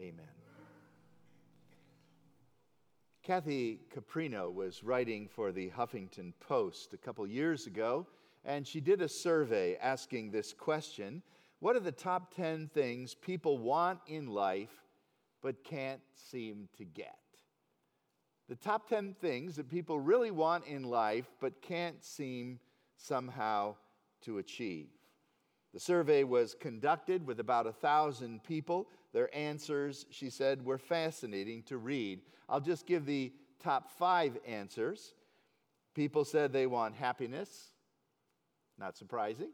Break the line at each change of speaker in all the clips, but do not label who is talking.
Amen. Kathy Caprino was writing for the Huffington Post a couple years ago, and she did a survey asking this question What are the top 10 things people want in life but can't seem to get? The top 10 things that people really want in life but can't seem somehow to achieve. The survey was conducted with about a thousand people. Their answers, she said, were fascinating to read. I'll just give the top five answers. People said they want happiness, not surprising.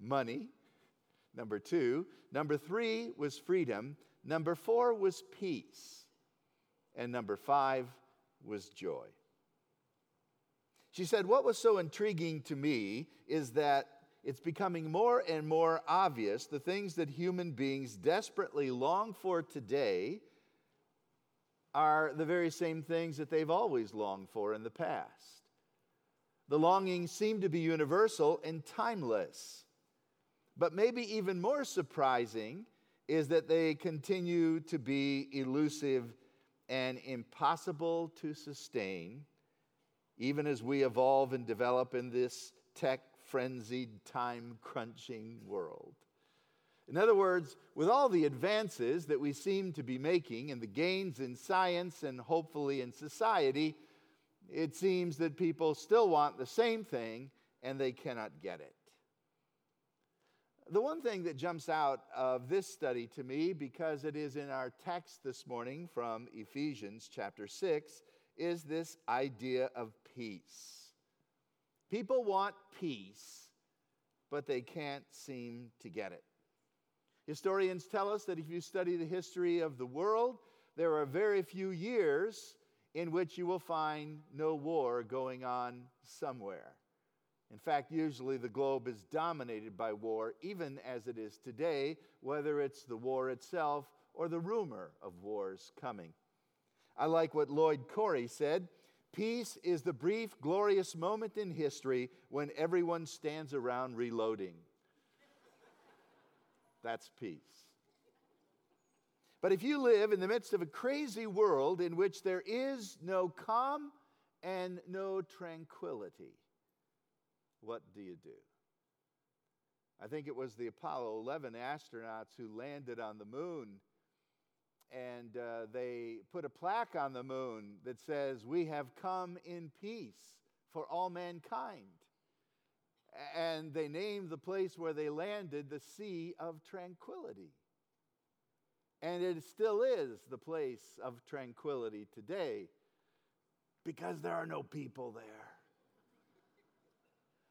Money, number two. Number three was freedom. Number four was peace. And number five was joy. She said, What was so intriguing to me is that it's becoming more and more obvious the things that human beings desperately long for today are the very same things that they've always longed for in the past. The longings seem to be universal and timeless. But maybe even more surprising is that they continue to be elusive and impossible to sustain, even as we evolve and develop in this tech frenzied, time crunching world. In other words, with all the advances that we seem to be making and the gains in science and hopefully in society, it seems that people still want the same thing and they cannot get it. The one thing that jumps out of this study to me, because it is in our text this morning from Ephesians chapter 6, is this idea of peace. People want peace, but they can't seem to get it. Historians tell us that if you study the history of the world, there are very few years in which you will find no war going on somewhere. In fact, usually the globe is dominated by war, even as it is today, whether it's the war itself or the rumor of wars coming. I like what Lloyd Cory said. Peace is the brief, glorious moment in history when everyone stands around reloading. That's peace. But if you live in the midst of a crazy world in which there is no calm and no tranquility, what do you do? I think it was the Apollo 11 astronauts who landed on the moon and uh, they put a plaque on the moon that says, We have come in peace for all mankind. And they named the place where they landed the Sea of Tranquility. And it still is the place of tranquility today because there are no people there.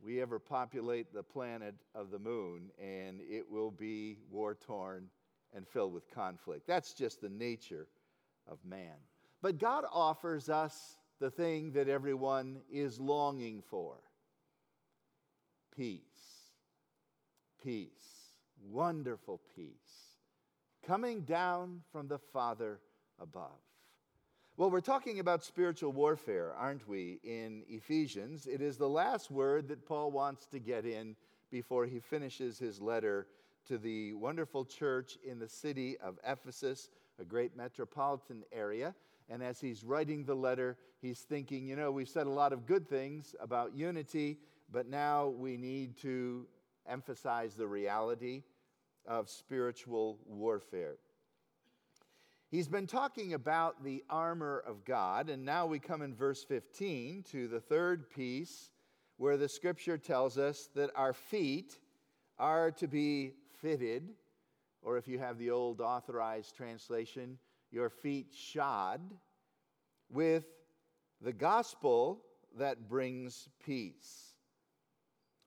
We ever populate the planet of the moon, and it will be war torn and filled with conflict. That's just the nature of man. But God offers us the thing that everyone is longing for peace. Peace. Wonderful peace. Coming down from the Father above. Well, we're talking about spiritual warfare, aren't we, in Ephesians? It is the last word that Paul wants to get in before he finishes his letter to the wonderful church in the city of Ephesus, a great metropolitan area. And as he's writing the letter, he's thinking, you know, we've said a lot of good things about unity, but now we need to emphasize the reality of spiritual warfare. He's been talking about the armor of God, and now we come in verse 15 to the third piece where the scripture tells us that our feet are to be fitted, or if you have the old authorized translation, your feet shod with the gospel that brings peace.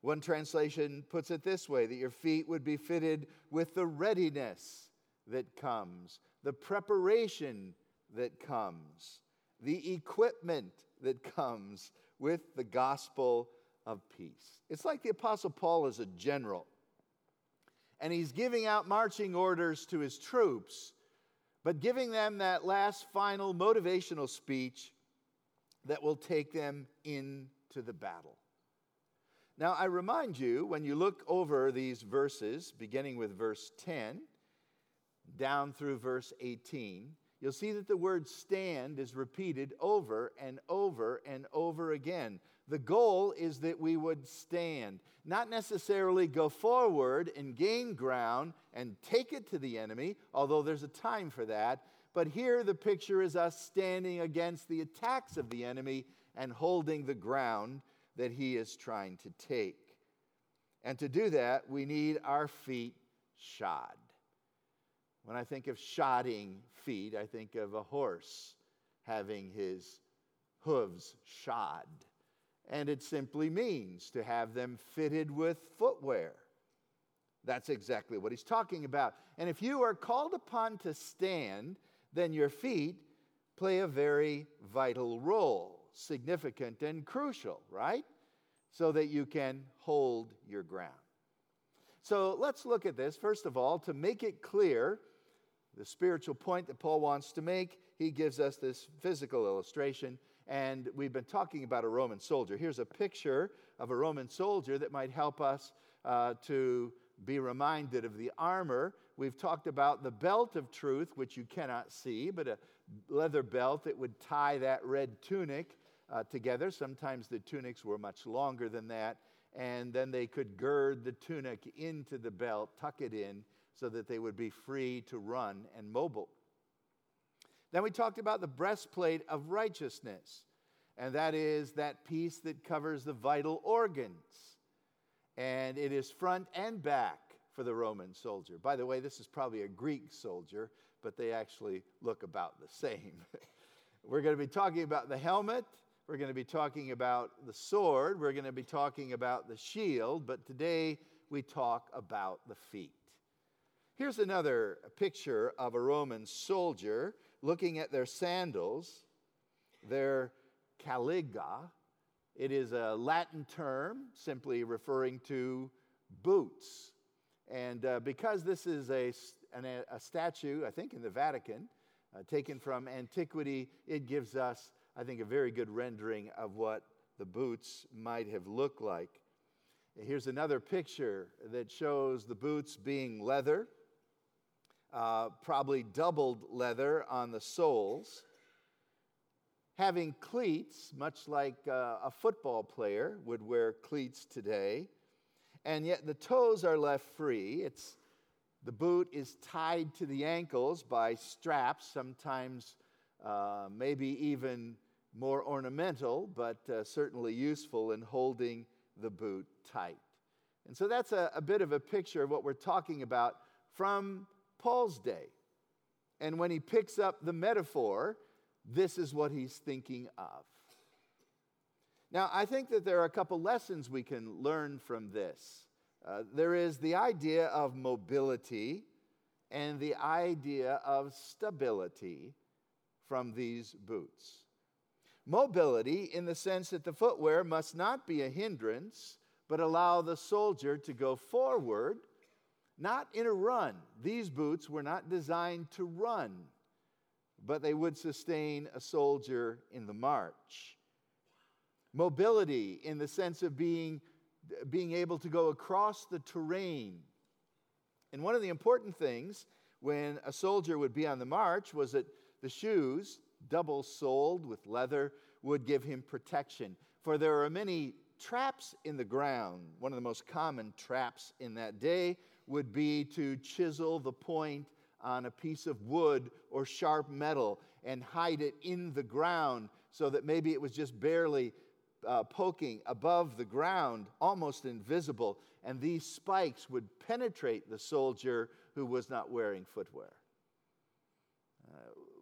One translation puts it this way that your feet would be fitted with the readiness that comes, the preparation that comes, the equipment that comes with the gospel of peace. It's like the Apostle Paul is a general and he's giving out marching orders to his troops, but giving them that last final motivational speech that will take them into the battle. Now, I remind you, when you look over these verses, beginning with verse 10, down through verse 18, you'll see that the word stand is repeated over and over and over again. The goal is that we would stand, not necessarily go forward and gain ground and take it to the enemy, although there's a time for that. But here the picture is us standing against the attacks of the enemy and holding the ground that he is trying to take. And to do that, we need our feet shod. When I think of shodding feet, I think of a horse having his hooves shod. And it simply means to have them fitted with footwear. That's exactly what he's talking about. And if you are called upon to stand, then your feet play a very vital role, significant and crucial, right? So that you can hold your ground. So let's look at this. First of all, to make it clear, the spiritual point that Paul wants to make, he gives us this physical illustration. And we've been talking about a Roman soldier. Here's a picture of a Roman soldier that might help us uh, to be reminded of the armor. We've talked about the belt of truth, which you cannot see, but a leather belt that would tie that red tunic uh, together. Sometimes the tunics were much longer than that. And then they could gird the tunic into the belt, tuck it in, so that they would be free to run and mobile. Then we talked about the breastplate of righteousness, and that is that piece that covers the vital organs. And it is front and back for the Roman soldier. By the way, this is probably a Greek soldier, but they actually look about the same. We're going to be talking about the helmet. We're going to be talking about the sword. We're going to be talking about the shield. But today we talk about the feet. Here's another picture of a Roman soldier looking at their sandals, their caliga. It is a Latin term simply referring to boots. And uh, because this is a, an, a statue, I think in the Vatican, uh, taken from antiquity, it gives us, I think, a very good rendering of what the boots might have looked like. Here's another picture that shows the boots being leather uh, probably doubled leather on the soles, having cleats, much like uh, a football player would wear cleats today, and yet the toes are left free. It's the boot is tied to the ankles by straps, sometimes uh, maybe even more ornamental, but uh, certainly useful in holding the boot tight. And so that's a, a bit of a picture of what we're talking about from Paul's day. And when he picks up the metaphor, this is what he's thinking of. Now, I think that there are a couple lessons we can learn from this. Uh, there is the idea of mobility and the idea of stability from these boots. Mobility, in the sense that the footwear must not be a hindrance, but allow the soldier to go forward not in a run. These boots were not designed to run, but they would sustain a soldier in the march. Mobility in the sense of being, being able to go across the terrain. And one of the important things when a soldier would be on the march was that the shoes, double soled with leather, would give him protection. For there are many traps in the ground. One of the most common traps in that day would be to chisel the point on a piece of wood or sharp metal and hide it in the ground so that maybe it was just barely uh, poking above the ground, almost invisible, and these spikes would penetrate the soldier who was not wearing footwear. Uh,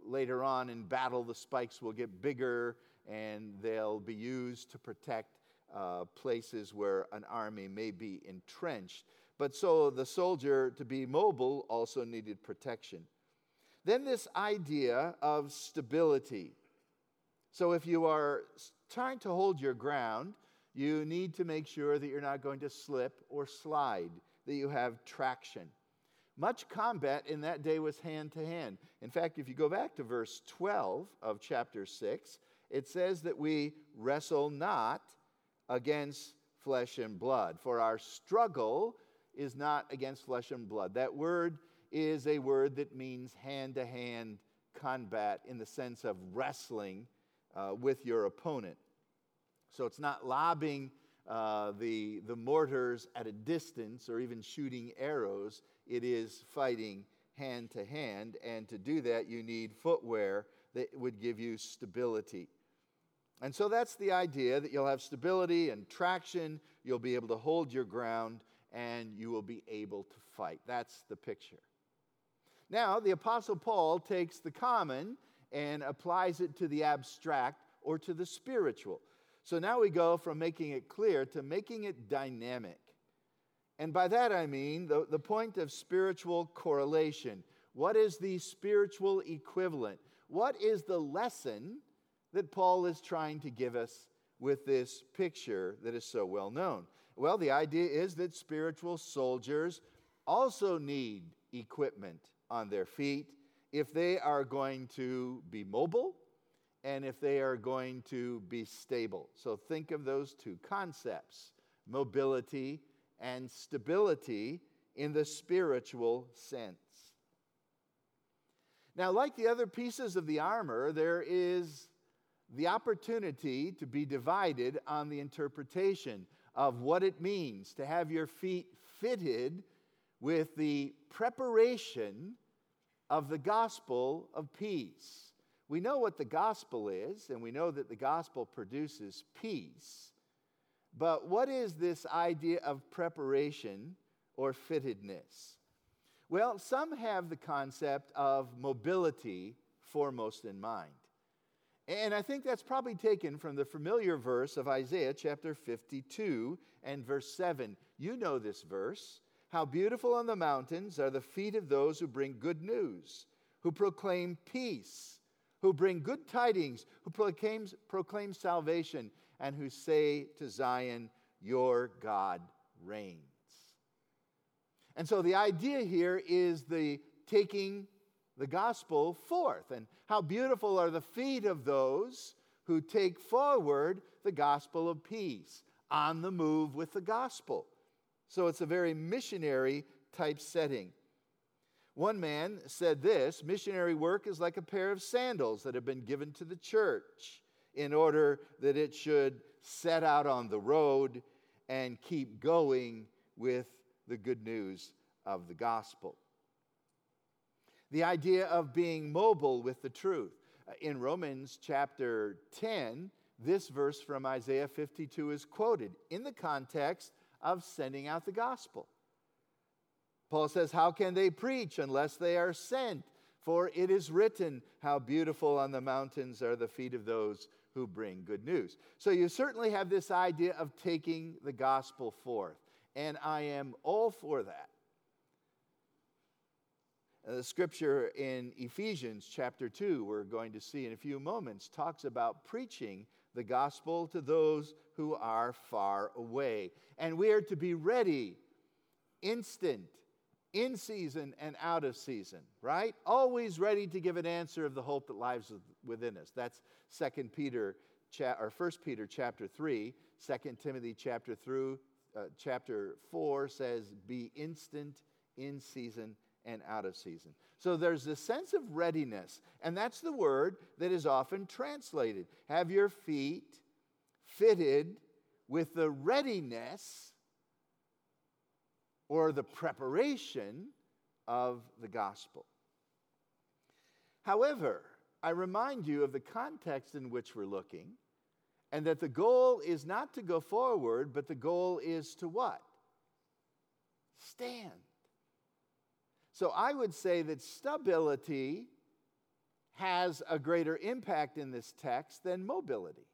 later on in battle, the spikes will get bigger and they'll be used to protect uh, places where an army may be entrenched. But so the soldier, to be mobile, also needed protection. Then, this idea of stability. So, if you are trying to hold your ground, you need to make sure that you're not going to slip or slide, that you have traction. Much combat in that day was hand to hand. In fact, if you go back to verse 12 of chapter 6, it says that we wrestle not against flesh and blood, for our struggle is not against flesh and blood. That word is a word that means hand to hand combat in the sense of wrestling uh, with your opponent. So it's not lobbing uh, the, the mortars at a distance or even shooting arrows, it is fighting hand to hand. And to do that, you need footwear that would give you stability. And so that's the idea that you'll have stability and traction, you'll be able to hold your ground, and you will be able to fight. That's the picture. Now, the Apostle Paul takes the common and applies it to the abstract or to the spiritual. So now we go from making it clear to making it dynamic. And by that I mean the, the point of spiritual correlation. What is the spiritual equivalent? What is the lesson that Paul is trying to give us with this picture that is so well known? Well, the idea is that spiritual soldiers also need equipment on their feet if they are going to be mobile and if they are going to be stable. So think of those two concepts mobility and stability in the spiritual sense. Now, like the other pieces of the armor, there is the opportunity to be divided on the interpretation of what it means to have your feet fitted with the preparation of the gospel of peace. We know what the gospel is, and we know that the gospel produces peace. But what is this idea of preparation or fittedness? Well, some have the concept of mobility foremost in mind. And I think that's probably taken from the familiar verse of Isaiah chapter 52 and verse 7. You know this verse. How beautiful on the mountains are the feet of those who bring good news, who proclaim peace, who bring good tidings, who proclaim, proclaim salvation, and who say to Zion, Your God reigns. And so the idea here is the taking the gospel forth. And how beautiful are the feet of those who take forward the gospel of peace on the move with the gospel. So it's a very missionary type setting. One man said this missionary work is like a pair of sandals that have been given to the church in order that it should set out on the road and keep going with the good news of the gospel. The idea of being mobile with the truth. Uh, in Romans chapter 10, this verse from Isaiah 52 is quoted in the context of sending out the gospel. Paul says, How can they preach unless they are sent? For it is written, How beautiful on the mountains are the feet of those who bring good news. So you certainly have this idea of taking the gospel forth, and I am all for that. The scripture in Ephesians chapter 2, we're going to see in a few moments, talks about preaching the gospel to those who are far away. And we are to be ready, instant, in season and out of season, right? Always ready to give an answer of the hope that lies within us. That's 2 Peter or 1 Peter chapter 3, 2 Timothy chapter through uh, chapter 4 says be instant in season and out of season. So there's a sense of readiness, and that's the word that is often translated. Have your feet fitted with the readiness or the preparation of the gospel. However, I remind you of the context in which we're looking, and that the goal is not to go forward, but the goal is to what? Stand. So I would say that stability has a greater impact in this text than mobility.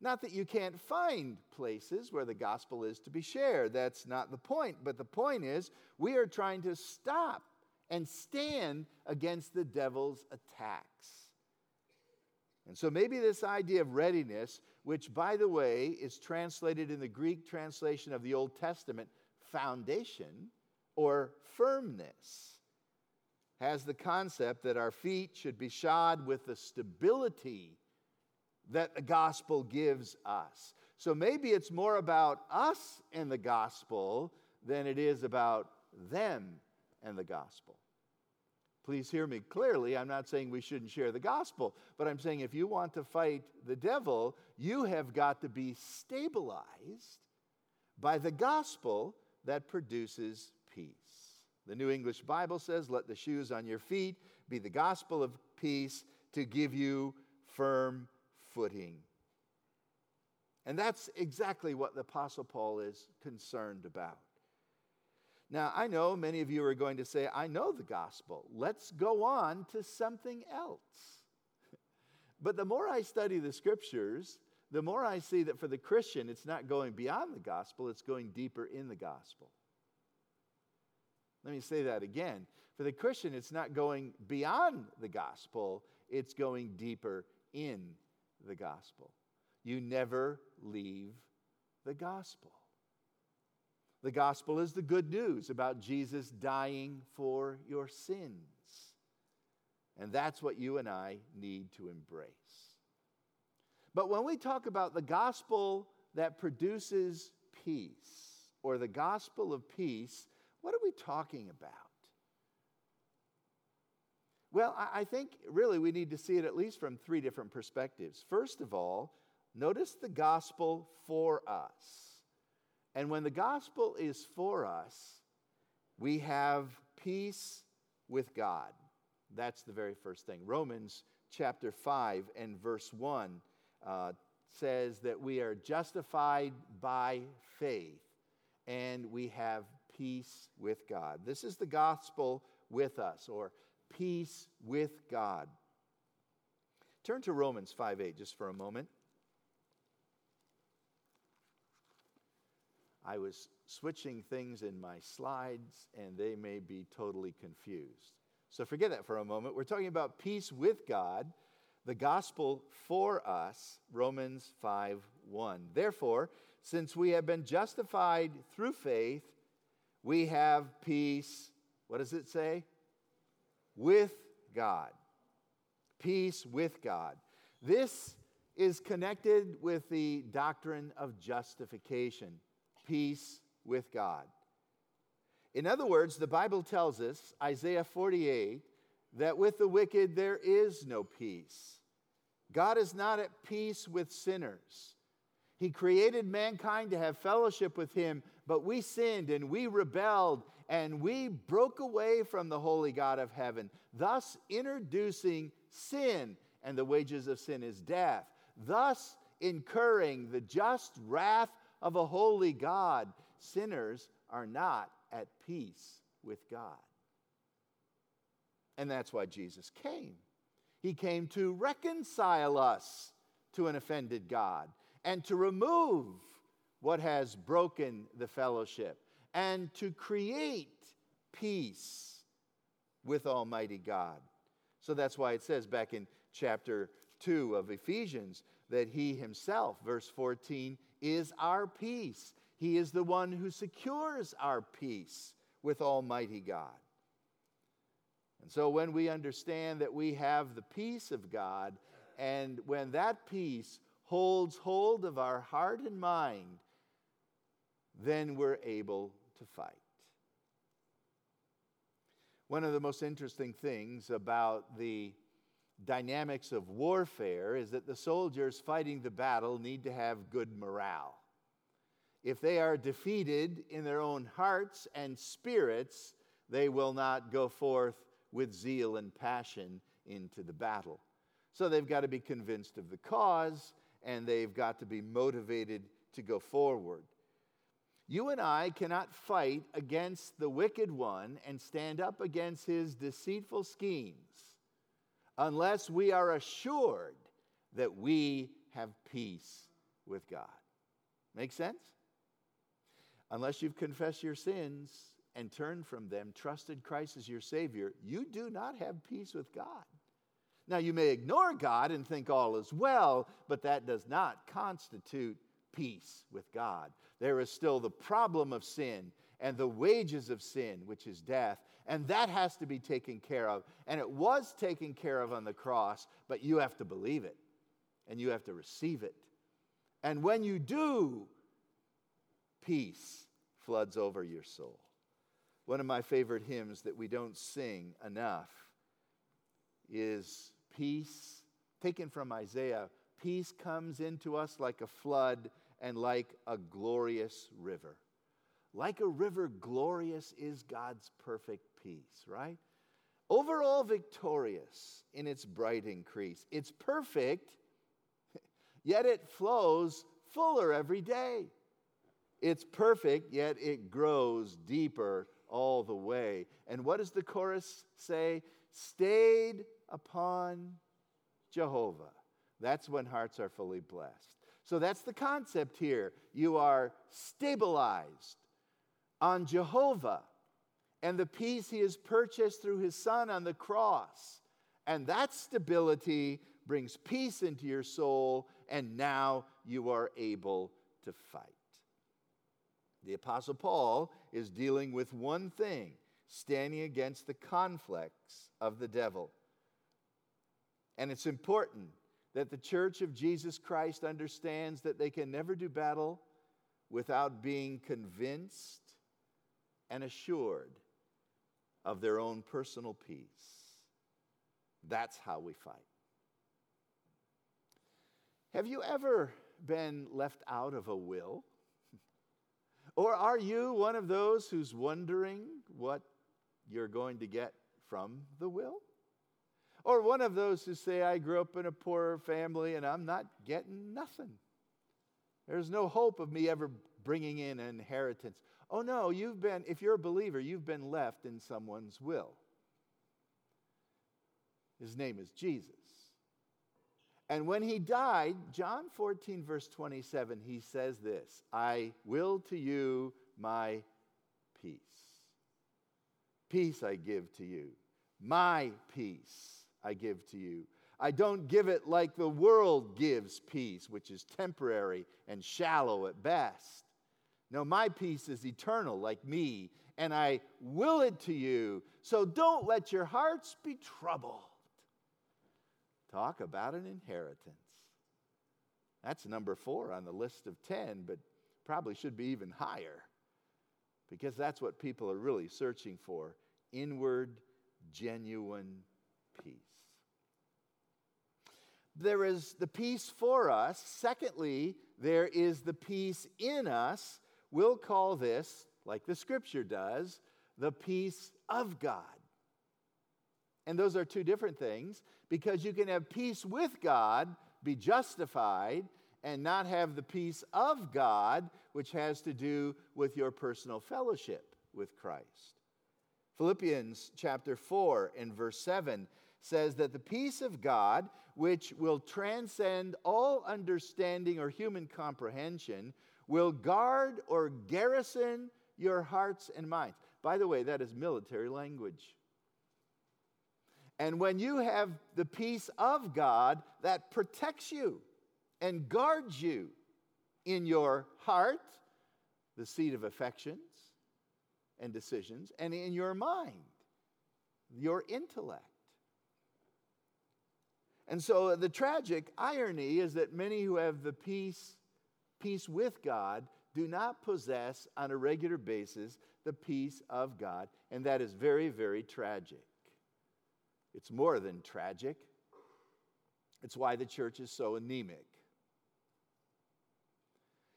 Not that you can't find places where the gospel is to be shared. That's not the point. But the point is, we are trying to stop and stand against the devil's attacks. And so maybe this idea of readiness, which, by the way, is translated in the Greek translation of the Old Testament, foundation, or firmness has the concept that our feet should be shod with the stability that the gospel gives us. So maybe it's more about us and the gospel than it is about them and the gospel. Please hear me clearly. I'm not saying we shouldn't share the gospel, but I'm saying if you want to fight the devil, you have got to be stabilized by the gospel that produces. The New English Bible says, Let the shoes on your feet be the gospel of peace to give you firm footing. And that's exactly what the Apostle Paul is concerned about. Now, I know many of you are going to say, I know the gospel. Let's go on to something else. But the more I study the scriptures, the more I see that for the Christian, it's not going beyond the gospel, it's going deeper in the gospel. Let me say that again. For the Christian, it's not going beyond the gospel, it's going deeper in the gospel. You never leave the gospel. The gospel is the good news about Jesus dying for your sins. And that's what you and I need to embrace. But when we talk about the gospel that produces peace, or the gospel of peace, what are we talking about? Well, I think really we need to see it at least from three different perspectives. First of all, notice the gospel for us. And when the gospel is for us, we have peace with God. That's the very first thing. Romans chapter 5 and verse 1 uh, says that we are justified by faith and we have peace with God. This is the gospel with us, or peace with God. Turn to Romans 5 8 just for a moment. I was switching things in my slides and they may be totally confused. So forget that for a moment. We're talking about peace with God, the gospel for us, Romans 5 1. Therefore, since we have been justified through faith, we have peace. What does it say? With God. Peace with God. This is connected with the doctrine of justification peace with God. In other words, the Bible tells us, Isaiah 48, that with the wicked there is no peace. God is not at peace with sinners. He created mankind to have fellowship with Him, but we sinned and we rebelled and we broke away from the holy God of heaven, thus introducing sin, and the wages of sin is death, thus incurring the just wrath of a holy God, sinners are not at peace with God. And that's why Jesus came. He came to reconcile us to an offended God and to remove what has broken the fellowship and to create peace with Almighty God. So that's why it says back in chapter 2 of Ephesians that He Himself, verse 14, is our peace. He is the one who secures our peace with Almighty God. And so when we understand that we have the peace of God, and when that peace holds hold of our heart and mind, then we're able to fight. One of the most interesting things about the dynamics of warfare is that the soldiers fighting the battle need to have good morale. If they are defeated in their own hearts and spirits, they will not go forth with zeal and passion into the battle. So they've got to be convinced of the cause and they've got to be motivated to go forward. You and I cannot fight against the wicked one and stand up against his deceitful schemes unless we are assured that we have peace with God. Make sense? Unless you've confessed your sins and turned from them, trusted Christ as your Savior, you do not have peace with God. Now, you may ignore God and think all is well, but that does not constitute peace with God. There is still the problem of sin and the wages of sin, which is death. And that has to be taken care of. And it was taken care of on the cross, but you have to believe it and you have to receive it. And when you do, peace floods over your soul. One of my favorite hymns that we don't sing enough is peace, taken from Isaiah. Peace comes into us like a flood and like a glorious river. Like a river, glorious is God's perfect peace, right? Overall victorious in its bright increase. It's perfect, yet it flows fuller every day. It's perfect, yet it grows deeper all the way. And what does the chorus say? Stayed upon Jehovah. That's when hearts are fully blessed. So that's the concept here. You are stabilized on Jehovah and the peace he has purchased through his son on the cross. And that stability brings peace into your soul, and now you are able to fight. The Apostle Paul is dealing with one thing standing against the conflicts of the devil. And it's important that the church of Jesus Christ understands that they can never do battle without being convinced and assured of their own personal peace. That's how we fight. Have you ever been left out of a will? Or are you one of those who's wondering what you're going to get from the will? Or one of those who say, I grew up in a poor family and I'm not getting nothing. There's no hope of me ever bringing in an inheritance. Oh no, you've been, if you're a believer, you've been left in someone's will. His name is Jesus. And when he died, John 14, verse 27, he says this I will to you my peace. Peace I give to you. My peace I give to you. I don't give it like the world gives peace, which is temporary and shallow at best. No, my peace is eternal, like me, and I will it to you. So don't let your hearts be troubled. Talk about an inheritance. That's number four on the list of 10, but probably should be even higher because that's what people are really searching for inward, genuine peace. There is the peace for us. Secondly, there is the peace in us. We'll call this, like the scripture does, the peace of God. And those are two different things because you can have peace with God, be justified, and not have the peace of God, which has to do with your personal fellowship with Christ. Philippians chapter 4 and verse 7 says that the peace of God, which will transcend all understanding or human comprehension, will guard or garrison your hearts and minds. By the way, that is military language. And when you have the peace of God that protects you and guards you in your heart, the seat of affections and decisions, and in your mind, your intellect. And so the tragic irony is that many who have the peace, peace with God, do not possess on a regular basis the peace of God. And that is very, very tragic. It's more than tragic. It's why the church is so anemic.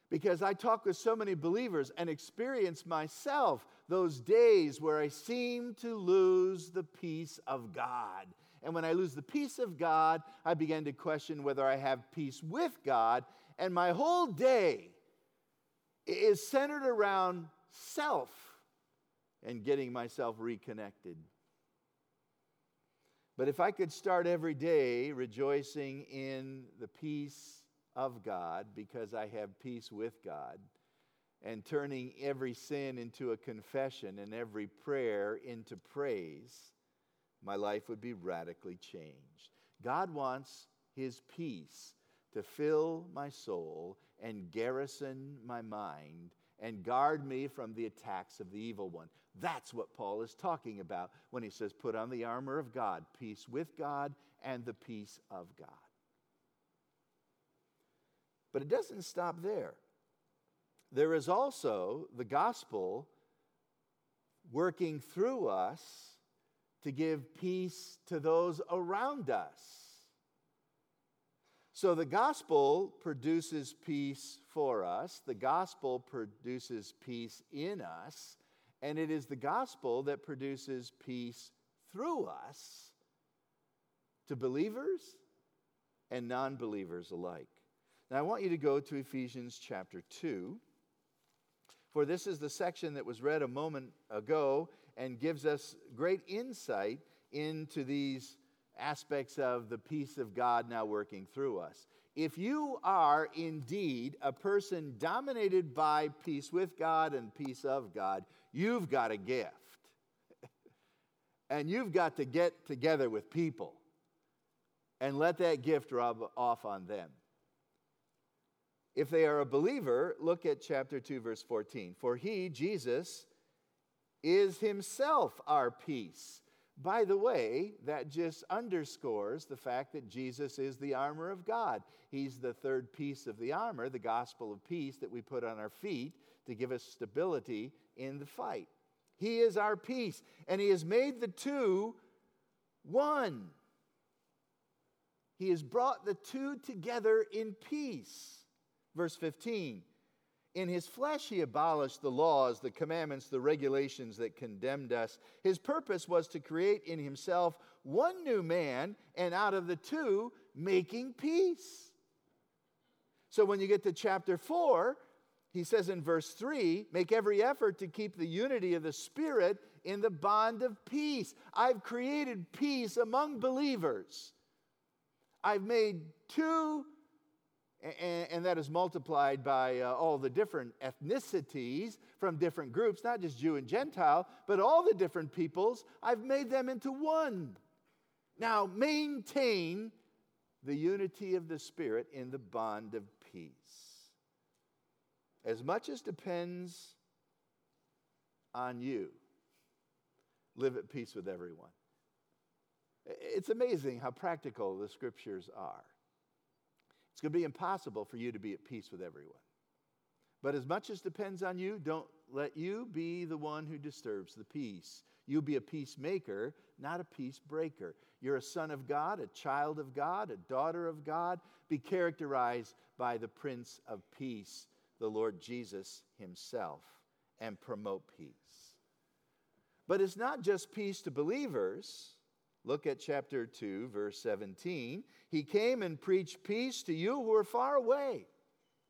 Because I talk with so many believers and experience myself those days where I seem to lose the peace of God. And when I lose the peace of God, I begin to question whether I have peace with God. And my whole day is centered around self and getting myself reconnected but if I could start every day rejoicing in the peace of God because I have peace with God, and turning every sin into a confession and every prayer into praise, my life would be radically changed. God wants His peace to fill my soul and garrison my mind and guard me from the attacks of the evil one. That's what Paul is talking about when he says, Put on the armor of God, peace with God and the peace of God. But it doesn't stop there. There is also the gospel working through us to give peace to those around us. So the gospel produces peace for us, the gospel produces peace in us, and it is the gospel that produces peace through us to believers and non believers alike. Now, I want you to go to Ephesians chapter 2, for this is the section that was read a moment ago and gives us great insight into these aspects of the peace of God now working through us. If you are indeed a person dominated by peace with God and peace of God, you've got a gift. and you've got to get together with people and let that gift rub off on them. If they are a believer, look at chapter 2, verse 14. For he, Jesus, is himself our peace. By the way, that just underscores the fact that Jesus is the armor of God. He's the third piece of the armor, the gospel of peace that we put on our feet to give us stability in the fight. He is our peace, and He has made the two one. He has brought the two together in peace. Verse 15 In his flesh, he abolished the laws, the commandments, the regulations that condemned us. His purpose was to create in himself one new man, and out of the two, making peace. So when you get to chapter 4, he says in verse 3 make every effort to keep the unity of the Spirit in the bond of peace. I've created peace among believers. I've made two and, and that is multiplied by uh, all the different ethnicities from different groups, not just Jew and Gentile, but all the different peoples. I've made them into one. Now, maintain the unity of the Spirit in the bond of peace. As much as depends on you, live at peace with everyone. It's amazing how practical the scriptures are. It's going to be impossible for you to be at peace with everyone. But as much as depends on you, don't let you be the one who disturbs the peace. You be a peacemaker, not a peace breaker. You're a son of God, a child of God, a daughter of God. Be characterized by the Prince of Peace, the Lord Jesus Himself, and promote peace. But it's not just peace to believers. Look at chapter 2, verse 17. He came and preached peace to you who are far away,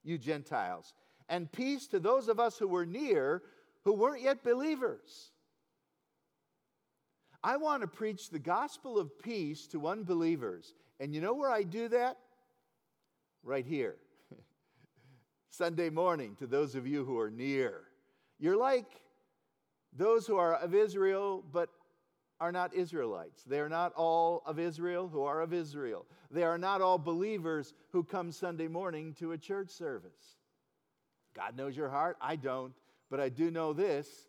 you Gentiles, and peace to those of us who were near who weren't yet believers. I want to preach the gospel of peace to unbelievers. And you know where I do that? Right here. Sunday morning to those of you who are near. You're like those who are of Israel, but are not Israelites. They are not all of Israel who are of Israel. They are not all believers who come Sunday morning to a church service. God knows your heart. I don't. But I do know this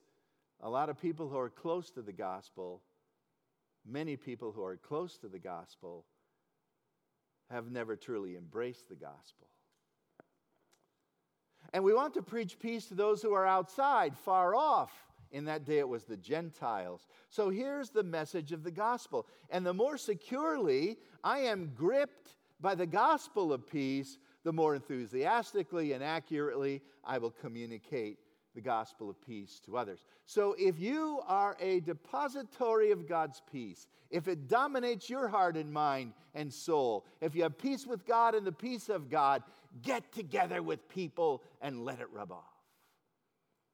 a lot of people who are close to the gospel, many people who are close to the gospel, have never truly embraced the gospel. And we want to preach peace to those who are outside, far off in that day, it was the Gentiles. So here's the message of the gospel. And the more securely I am gripped by the gospel of peace, the more enthusiastically and accurately I will communicate the gospel of peace to others. So if you are a depository of God's peace, if it dominates your heart and mind and soul, if you have peace with God and the peace of God, get together with people and let it rub off.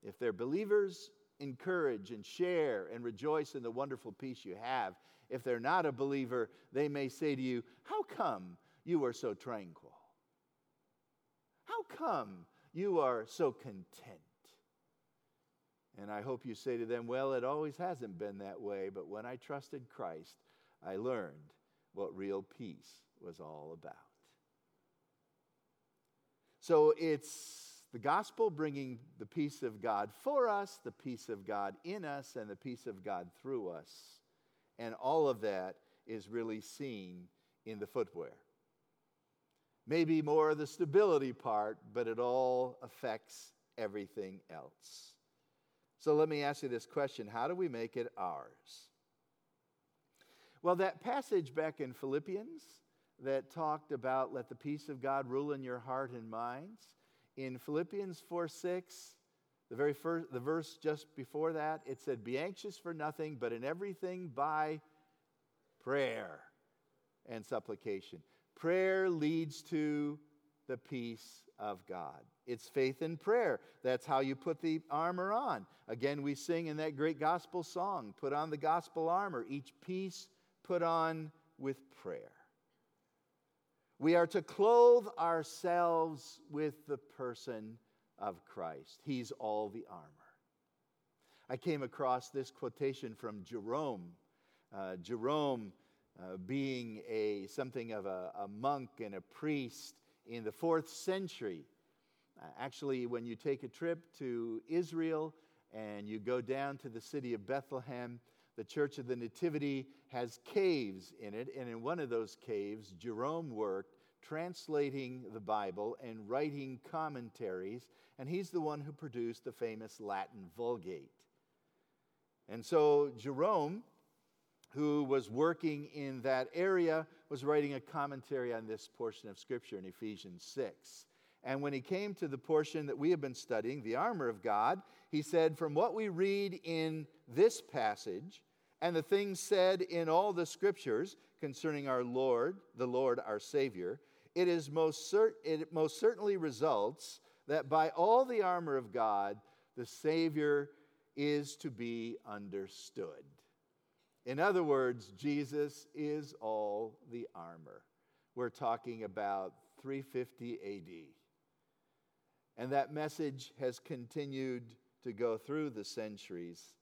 If they're believers, encourage and share and rejoice in the wonderful peace you have. If they're not a believer, they may say to you, How come you are so tranquil? How come you are so content? And I hope you say to them, Well, it always hasn't been that way, but when I trusted Christ, I learned what real peace was all about. So it's the gospel bringing the peace of God for us, the peace of God in us, and the peace of God through us. And all of that is really seen in the footwear. Maybe more of the stability part, but it all affects everything else. So let me ask you this question How do we make it ours? Well, that passage back in Philippians that talked about let the peace of God rule in your heart and minds, in Philippians 4 6, the very first, the verse just before that, it said, Be anxious for nothing, but in everything by prayer and supplication. Prayer leads to the peace of God. It's faith in prayer. That's how you put the armor on. Again, we sing in that great gospel song put on the gospel armor, each piece put on with prayer. We are to clothe ourselves with the person of Christ. He's all the armor. I came across this quotation from Jerome. Uh, Jerome, uh, being a, something of a, a monk and a priest in the fourth century, uh, actually, when you take a trip to Israel and you go down to the city of Bethlehem, the Church of the Nativity has caves in it, and in one of those caves, Jerome worked translating the Bible and writing commentaries, and he's the one who produced the famous Latin Vulgate. And so Jerome, who was working in that area, was writing a commentary on this portion of Scripture in Ephesians 6. And when he came to the portion that we have been studying, the armor of God, he said, From what we read in this passage and the things said in all the scriptures concerning our Lord, the Lord our Savior, it, is most cert- it most certainly results that by all the armor of God, the Savior is to be understood. In other words, Jesus is all the armor. We're talking about 350 AD. And that message has continued to go through the centuries.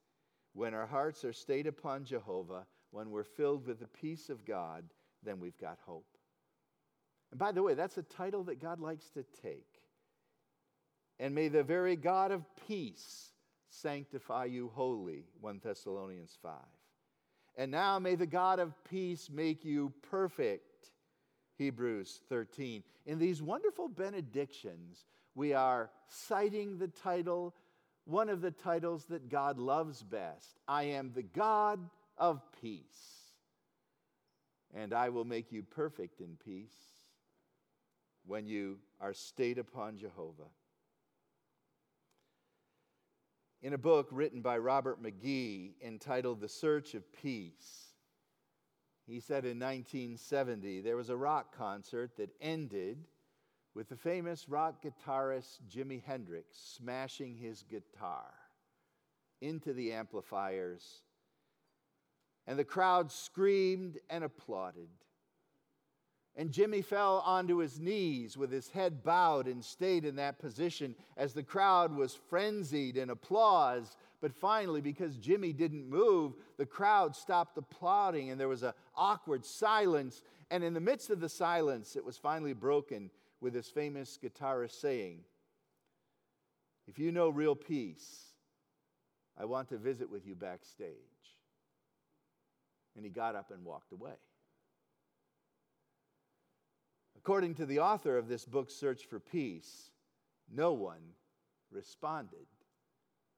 When our hearts are stayed upon Jehovah, when we're filled with the peace of God, then we've got hope. And by the way, that's a title that God likes to take. And may the very God of peace sanctify you wholly, 1 Thessalonians 5. And now may the God of peace make you perfect, Hebrews 13. In these wonderful benedictions, we are citing the title, one of the titles that God loves best I am the God of peace, and I will make you perfect in peace when you are stayed upon Jehovah. In a book written by Robert McGee entitled The Search of Peace, he said in 1970 there was a rock concert that ended with the famous rock guitarist Jimi Hendrix smashing his guitar into the amplifiers. And the crowd screamed and applauded. And Jimi fell onto his knees with his head bowed and stayed in that position as the crowd was frenzied in applause. But finally, because Jimi didn't move, the crowd stopped applauding and there was an awkward silence. And in the midst of the silence, it was finally broken with his famous guitarist saying, If you know real peace, I want to visit with you backstage. And he got up and walked away. According to the author of this book, Search for Peace, no one responded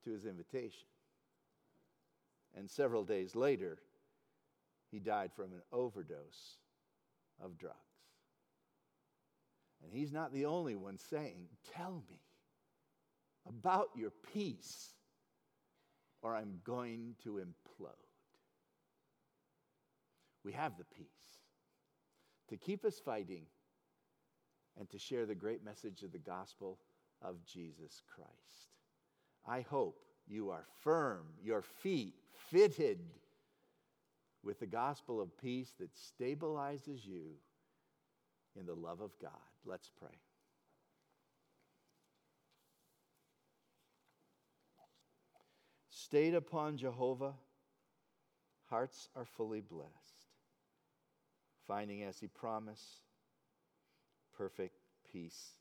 to his invitation. And several days later, he died from an overdose of drugs. And he's not the only one saying, Tell me about your peace, or I'm going to implode. We have the peace to keep us fighting and to share the great message of the gospel of Jesus Christ. I hope you are firm, your feet fitted with the gospel of peace that stabilizes you in the love of God. Let's pray. Stayed upon Jehovah, hearts are fully blessed, finding as he promised perfect peace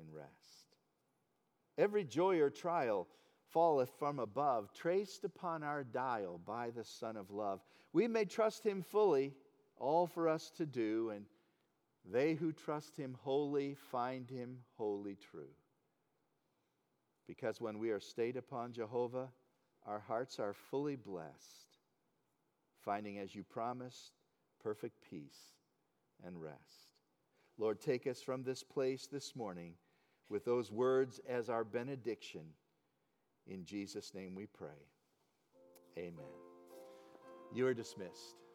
and rest. Every joy or trial falleth from above, traced upon our dial by the Sun of Love. We may trust him fully, all for us to do, and they who trust him wholly find him wholly true. Because when we are stayed upon Jehovah, our hearts are fully blessed, finding, as you promised, perfect peace and rest. Lord, take us from this place this morning with those words as our benediction. In Jesus' name we pray. Amen. You are dismissed.